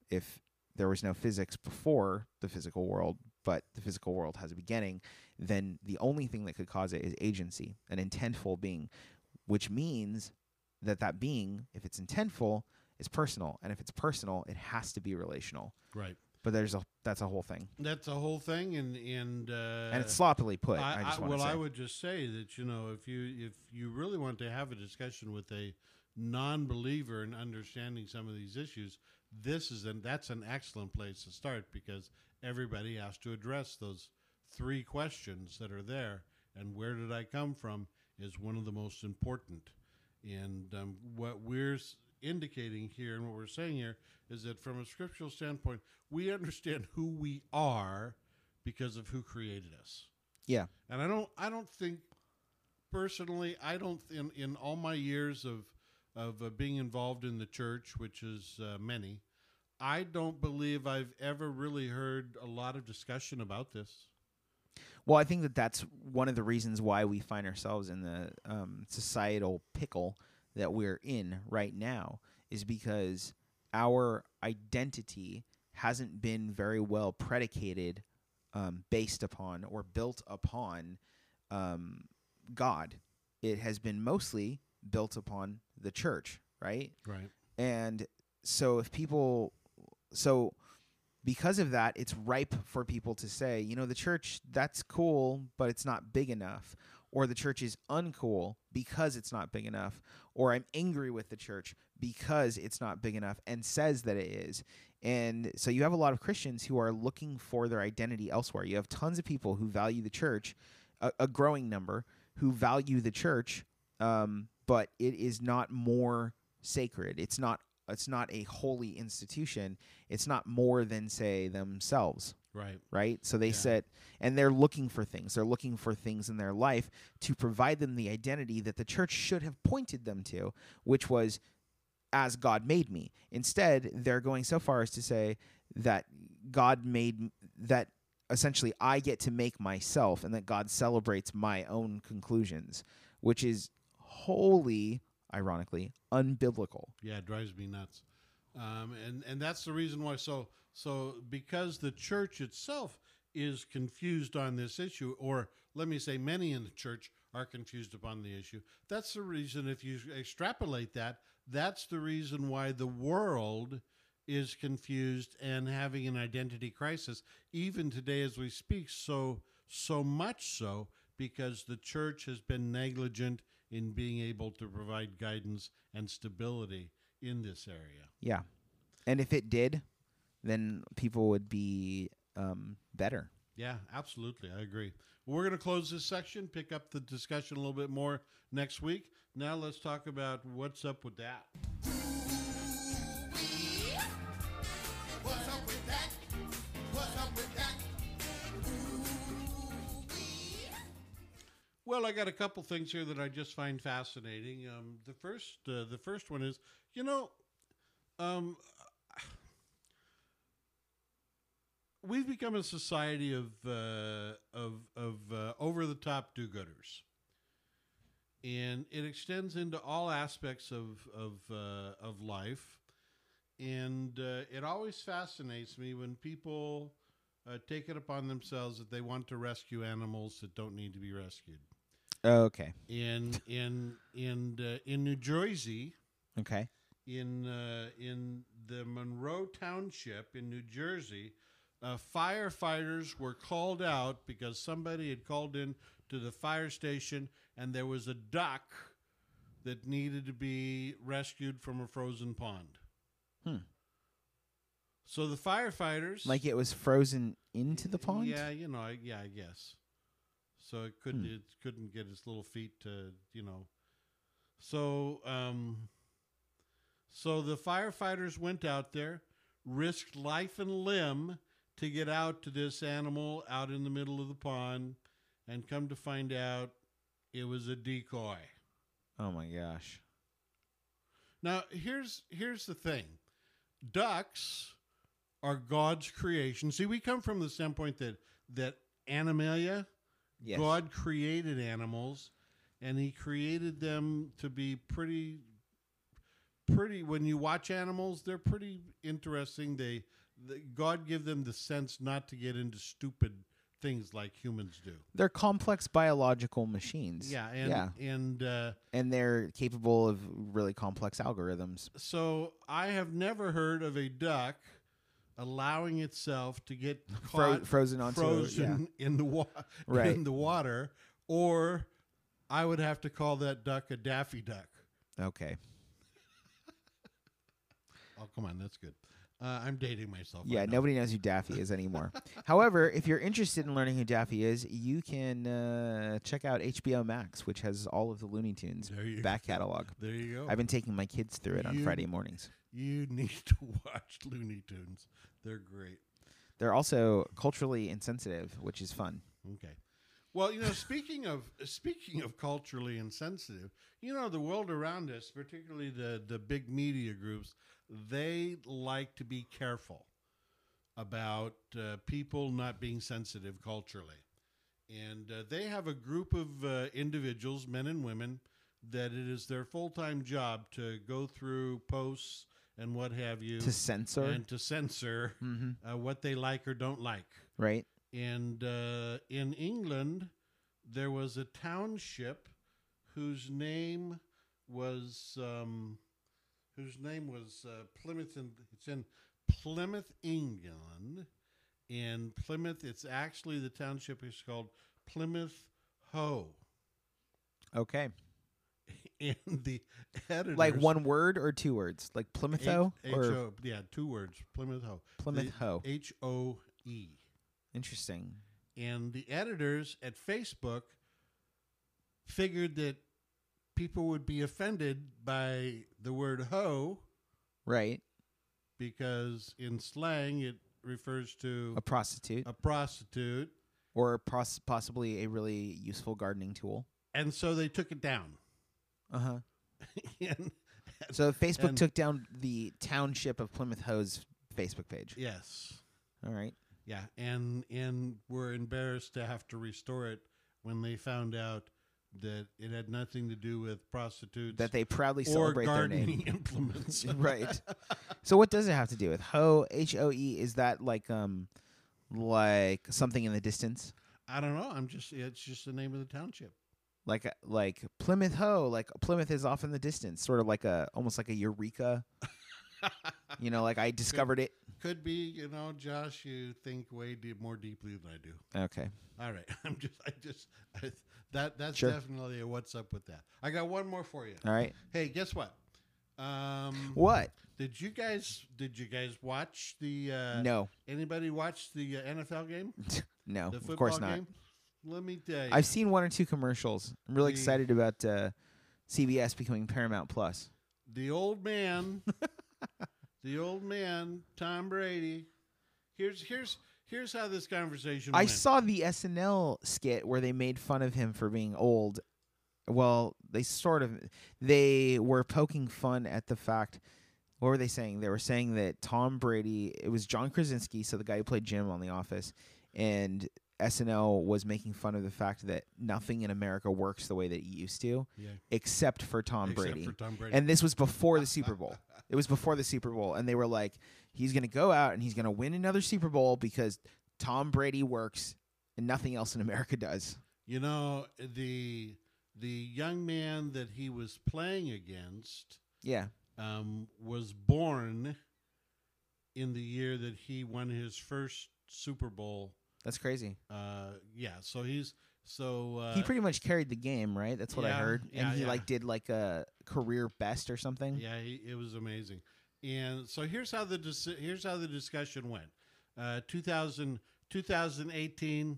if there was no physics before the physical world, but the physical world has a beginning, then the only thing that could cause it is agency, an intentful being, which means that that being, if it's intentful, is personal, and if it's personal, it has to be relational. Right. But there's a that's a whole thing, That's a whole thing, and and uh, and it's sloppily put. I, I, just want well, to say. I would just say that you know if you if you really want to have a discussion with a non-believer in understanding some of these issues, this is an that's an excellent place to start because everybody has to address those three questions that are there. And where did I come from is one of the most important. And um, what we're s- indicating here and what we're saying here is that from a scriptural standpoint, we understand who we are because of who created us. yeah, And I don't I don't think personally I don't in in all my years of of uh, being involved in the church, which is uh, many, I don't believe I've ever really heard a lot of discussion about this. Well, I think that that's one of the reasons why we find ourselves in the um, societal pickle that we're in right now is because our identity hasn't been very well predicated um, based upon or built upon um, God. It has been mostly built upon the church, right? Right. And so if people so because of that, it's ripe for people to say, you know, the church, that's cool, but it's not big enough. Or the church is uncool because it's not big enough. Or I'm angry with the church because it's not big enough and says that it is. And so you have a lot of Christians who are looking for their identity elsewhere. You have tons of people who value the church, a, a growing number, who value the church, um, but it is not more sacred. It's not. It's not a holy institution. It's not more than say themselves Right. right? So they Yeah. set and they're looking for things. They're looking for things in their life to provide them the identity that the church should have pointed them to, which was as God made me. Instead, they're going so far as to say that God made that essentially I get to make myself and that God celebrates my own conclusions, which is wholly ironically unbiblical. Yeah, it drives me nuts. Um, and and that's the reason why. So so because the church itself is confused on this issue, or let me say, many in the church are confused upon the issue. That's the reason. If you extrapolate that, that's the reason why the world is confused and having an identity crisis, even today as we speak. So so much so because the church has been negligent in being able to provide guidance and stability in this area. Yeah. And if it did, then people would be um, better. Yeah, absolutely. I agree. We're going to close this section, pick up the discussion a little bit more next week. Now let's talk about what's up with that. Well, I got a couple things here that I just find fascinating. Um, the first, uh, the first one is, you know, um, we've become a society of uh, of of uh, over the top do gooders, and it extends into all aspects of of uh, of life. And uh, it always fascinates me when people uh, take it upon themselves that they want to rescue animals that don't need to be rescued Okay. in in in uh, in New Jersey, Okay. in uh, in the Monroe Township in New Jersey, uh, firefighters were called out because somebody had called in to the fire station and there was a duck that needed to be rescued from a frozen pond. Hmm. So the firefighters, Like it was frozen into the pond? yeah, you know, I, yeah, I guess. So it couldn't Hmm. it couldn't get its little feet to you know. So um. So the firefighters went out there, risked life and limb to get out to this animal out in the middle of the pond, and come to find out, it was a decoy. Oh my gosh. Now here's here's the thing. Ducks are God's creation. See, we come from the standpoint that that animalia, Yes. God created animals, and He created them to be pretty, pretty. When you watch animals, they're pretty interesting. They, the, God give them the sense not to get into stupid things like humans do. They're complex biological machines. Yeah, and yeah. and uh, And they're capable of really complex algorithms. so I have never heard of a duck allowing itself to get Fro- caught frozen onto frozen in the wa- Right. in the water, or I would have to call that duck a daffy duck. Okay. Oh, come on, that's good. Uh, I'm dating myself. Yeah, right now. nobody knows who Daffy is anymore. However, if you're interested in learning who Daffy is, you can uh, check out HBO Max, which has all of the Looney Tunes back go. catalog. There you go. I've been taking my kids through it on Friday mornings. You need to watch Looney Tunes. They're great. They're also culturally insensitive, which is fun. Okay. Well, you know, speaking of speaking of culturally insensitive, you know, the world around us, particularly the the big media groups, they like to be careful about uh, people not being sensitive culturally, and uh, they have a group of uh, individuals, men and women, that it is their full time job to go through posts and what have you To censor, and to censor hmm uh, what they like or don't like. right? And uh, in England, there was a township whose name was um, whose name was uh, Plymouth. In, it's in Plymouth, England. In Plymouth, it's actually the township is called Plymouth Hoe. Okay. And the editors Like one word or two words? Like Plymouth H- H-O, yeah, two words, Plymouth Hoe. Plymouth Hoe? H O E. Interesting. and the editors at Facebook figured that people would be offended by the word hoe Right. because in slang it refers to A prostitute a prostitute, or poss- possibly a really useful gardening tool. and so they took it down. Uh huh. and, So Facebook And- took down the township of Plymouth Hoe's Facebook page. yes, All right. yeah, and and were embarrassed to have to restore it when they found out that it had nothing to do with prostitutes That they proudly or celebrate their gardening name. implements. right. So what does it have to do with Hoe? H O E. Is that like um, like something in the distance? I don't know. I'm just it's just the name of the township. Like like Plymouth Hoe? Like Plymouth is off in the distance, sort of like a almost like a eureka. you know, like I discovered it. Could be, you know, Josh. You think way deep, more deeply than I do. Okay. All right, I'm just, I just, I, that that's Sure. definitely a what's up with that. I got one more for you. All right. Hey, guess what? Um, What? did you guys did you guys watch the? Uh, no. Anybody watch the uh, NFL game? No. The Of course not. game. Let me tell you. I've seen one or two commercials. I'm really The- excited about uh, CBS becoming Paramount Plus. the old man, the old man, Tom Brady. Here's here's here's how this conversation. I went. saw the SNL skit where they made fun of him for being old. Well, they sort of they were poking fun at the fact. What were they saying? They were saying that Tom Brady. It was John Krasinski, so the guy who played Jim on The Office, and SNL was making fun of the fact that nothing in America works the way that it used to, Yeah. except for Tom Except Brady. for Tom Brady. And this was before the Super Bowl. It was before the Super Bowl, and they were like, he's going to go out and he's going to win another Super Bowl because Tom Brady works and nothing else in America does. You know the the young man that he was playing against Yeah. um, was born in the year that he won his first Super Bowl. That's crazy. Uh, yeah, so he's so uh, he pretty much carried the game, right? That's what I yeah, heard. yeah, and he yeah. like did like a career best or something. yeah, he, it was amazing. And so here's how the dis- here's how the discussion went. Uh, 2000, 2018,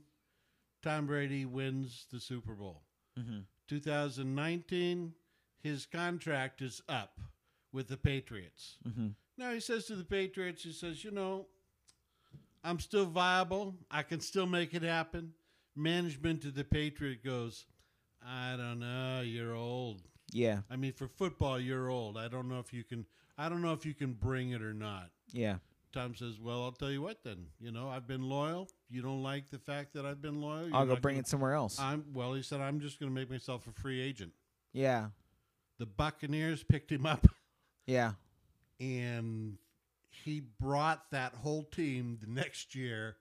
Tom Brady wins the Super Bowl. Mhm. 2019, his contract is up with the Patriots. Mhm. Now he says to the Patriots, he says, you know, I'm still viable. I can still make it happen. Management to the Patriot goes, I don't know, you're old. Yeah. I mean, for football, you're old. I don't know if you can. I don't know if you can bring it or not. Yeah. Tom says, "Well, I'll tell you what. Then you know, I've been loyal. You don't like the fact that I've been loyal. I'll go bring gonna- it somewhere else. I'm well. He said, "I'm just going to make myself a free agent." yeah. The Buccaneers picked him up, Yeah. and he brought that whole team the next year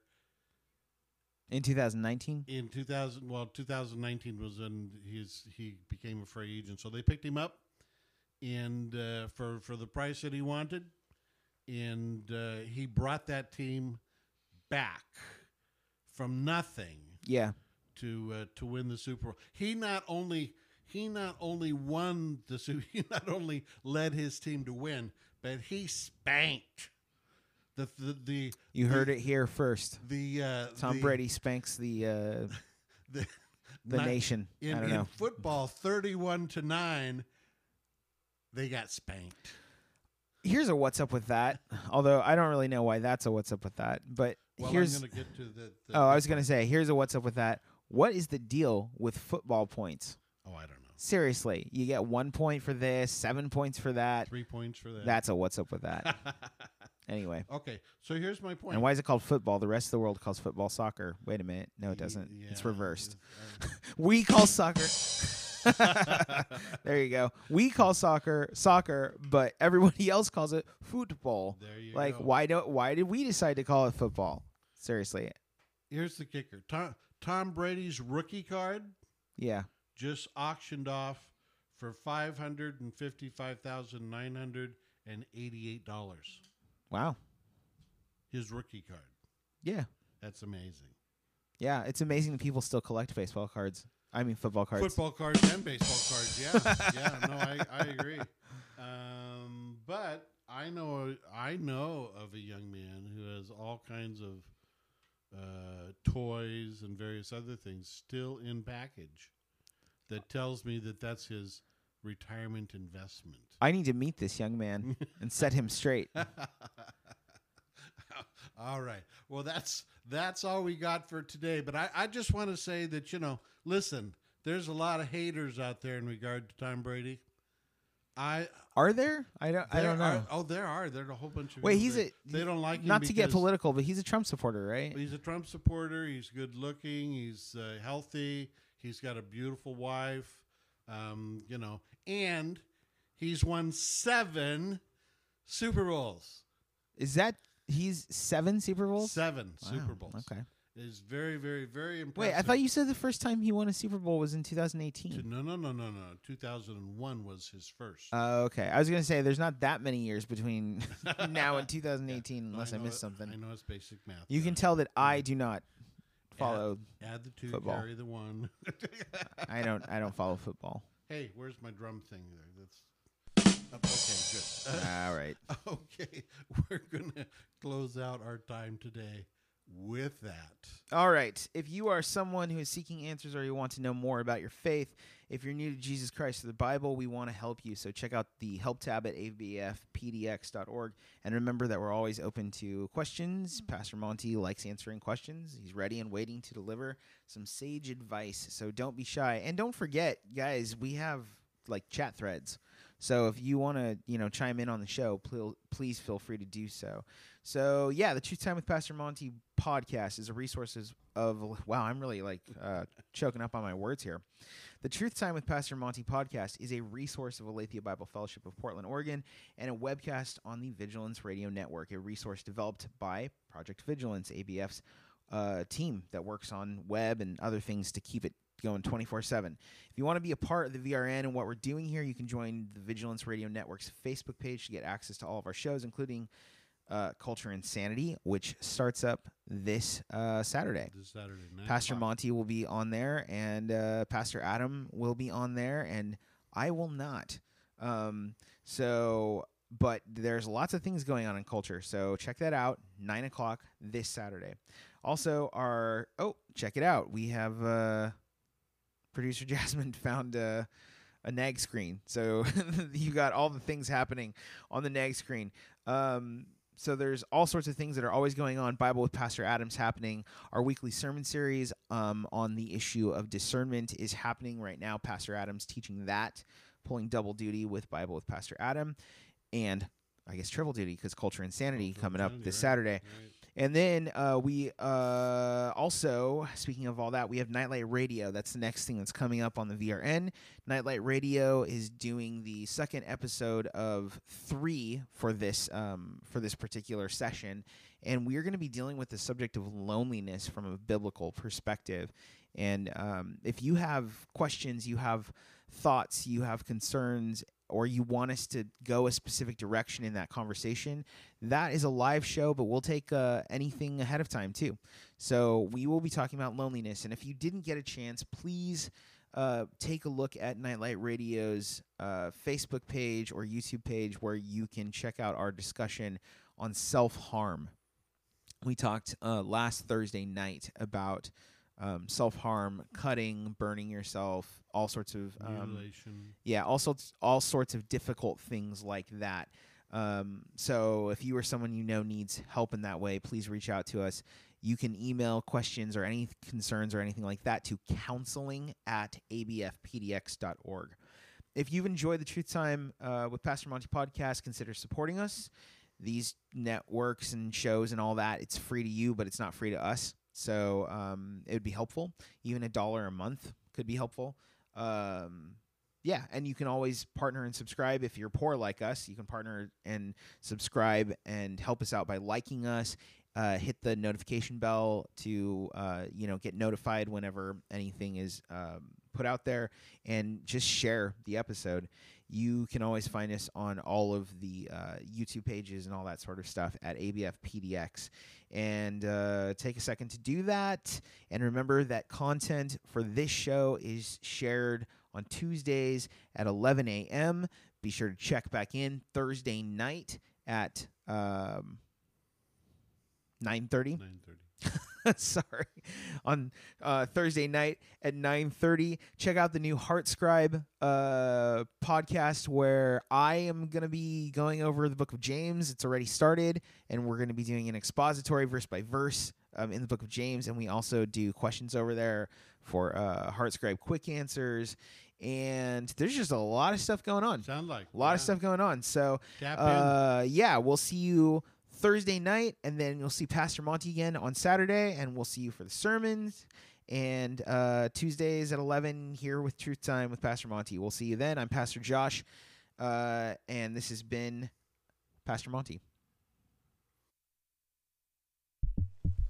In 2019. in 2000. Well, 2019 was when he's he became a free agent. So they picked him up, and uh, for for the price that he wanted, and uh, he brought that team back from nothing Yeah. to uh, to win the Super Bowl. He not only he not only won the Su- he not only led his team to win, but he spanked the the the You heard it here first. the uh, Tom the- Brady spanks the uh, the, the nation. in, I don't in know. football, thirty-one to nine. They got spanked. Here's a what's up with that. Although I don't really know why that's a what's up with that. But Well, here's I'm to get to the. the oh, I was gonna say here's a what's up with that. What is the deal with football points? Oh, I don't know. Seriously, you get one point for this, seven points for that. Three points for that. That's a what's up with that. anyway, okay. So here's my point. and why is it called football? The rest of the world calls football soccer. Wait a minute, no, it doesn't. It's reversed. uh, We call soccer. there you go. We call soccer soccer, but everybody else calls it football. there you Like, go. why don't? Why did we decide to call it football? Seriously, Here's the kicker. Tom, Tom Brady's rookie card yeah. Just auctioned off for five hundred and fifty-five thousand nine hundred and eighty-eight dollars. Wow. His rookie card. Yeah. That's amazing. Yeah. It's amazing that people still collect baseball cards. I mean, football cards. Football cards and baseball cards. Yeah, yeah. No, I, I agree. Um, but I know I know of a young man who has all kinds of uh, toys and various other things still in package. That tells me that that's his retirement investment. I need to meet this young man and set him straight. all right. Well, that's that's all we got for today. But I, I just want to say that you know, listen, there's a lot of haters out there in regard to Tom Brady. I Are there? I don't. I don't know. are- oh, there are. There's a whole bunch of. Wait, he's a They don't like him not to get political, but he's a Trump supporter, right? He's a Trump supporter. He's good looking. He's uh, healthy. He's got a beautiful wife. Um, you know, and he's won seven Super Bowls. Is that he's seven Super Bowls? Seven Wow, Super Bowls. Okay. Is very, very, very impressive. Wait, I thought you said the first time he won a Super Bowl was in 2018. No, no, no, no, no. 2001 was his first. Uh, okay, I was gonna say there's not that many years between now and 2018, No, unless I, know missed something. I know it's basic math. You can tell that I do not follow. add the two, football. carry the one. I don't. I don't follow football. hey, where's my drum thing there? That's oh, okay. Good. All right. Okay, we're gonna close out our time today with that. All right. If you are someone who is seeking answers or you want to know more about your faith, if you're new to Jesus Christ or the Bible, we want to help you. So check out the help tab at abfpdx.org. And remember that we're always open to questions. Pastor Monty likes answering questions. He's ready and waiting to deliver some sage advice. So don't be shy. And don't forget, guys, we have like chat threads. So if you want to, you know, chime in on the show, pl- please feel free to do so. So yeah, the Truth Time with Pastor Monty podcast is a resource of wow, I'm really like uh, choking up on my words here. The Truth Time with Pastor Monty podcast is a resource of Aletheia Bible Fellowship of Portland, Oregon, and a webcast on the Vigilance Radio Network, a resource developed by Project Vigilance, ABF's uh, team that works on web and other things to keep it going 24 7. If you want to be a part of the VRN and what we're doing here, you can join the Vigilance Radio Network's Facebook page to get access to all of our shows, including uh, Culture Insanity, which starts up this uh, Saturday. This Saturday night. Pastor Monty will be on there, and uh, Pastor Adam will be on there, and I will not. Um, so, but there's lots of things going on in culture. So check that out. Nine o'clock this Saturday. Also, our oh, check it out. We have uh, producer Jasmine found uh, a nag screen. So you got all the things happening on the nag screen. Um, so there's all sorts of things that are always going on. Bible with Pastor Adams happening. Our weekly sermon series um, on the issue of discernment is happening right now. Pastor Adams teaching that, pulling double duty with Bible with Pastor Adam, and I guess triple duty because Culture Insanity Culture coming up this right, Saturday. right. And then uh, we uh, also, speaking of all that, we have Nightlight Radio. That's the next thing that's coming up on the VRN. Nightlight Radio is doing the second episode of three for this um, for this particular session, and we're going to be dealing with the subject of loneliness from a biblical perspective. And um, if you have questions, you have thoughts, you have concerns, or you want us to go a specific direction in that conversation, that is a live show, but we'll take uh, anything ahead of time too. So we will be talking about loneliness. And if you didn't get a chance, please uh, take a look at Nightlight Radio's uh, Facebook page or YouTube page where you can check out our discussion on self harm. We talked uh, last Thursday night about um, self harm, cutting, burning yourself, all sorts of um, yeah all sorts all sorts of difficult things like that um, so if you or someone you know needs help in that way please reach out to us. You can email questions or any concerns or anything like that to counseling at abfpdx.org if you've enjoyed the truth time uh, with pastor monty podcast consider supporting us. These networks and shows and all that it's free to you but it's not free to us. So um, it would be helpful. Even a dollar a month could be helpful. Um, yeah, and you can always partner and subscribe if you're poor like us. You can partner and subscribe and help us out by liking us. Uh, hit the notification bell to uh, you know get notified whenever anything is um, put out there, and just share the episode. You can always find us on all of the uh, YouTube pages and all that sort of stuff at ABFPDX. And uh, take a second to do that. And remember that content for this show is shared on Tuesdays at 11 a.m. Be sure to check back in Thursday night at um, 9:30. 9:30. sorry, on uh, Thursday night at 9:30. Check out the new Heart Scribe uh, podcast where I am going to be going over the book of James. It's already started, and we're going to be doing an expository verse by verse um, in the book of James, and we also do questions over there for uh, Heart Scribe quick answers. And there's just a lot of stuff going on. Sound like A lot of stuff going on. So uh, yeah, we'll see you Thursday night, and then you'll see Pastor Monty again on Saturday, and we'll see you for the sermons. And uh, Tuesdays at 11 here with Truth Time with Pastor Monty. We'll see you then. I'm Pastor Josh, uh, and this has been Pastor Monty.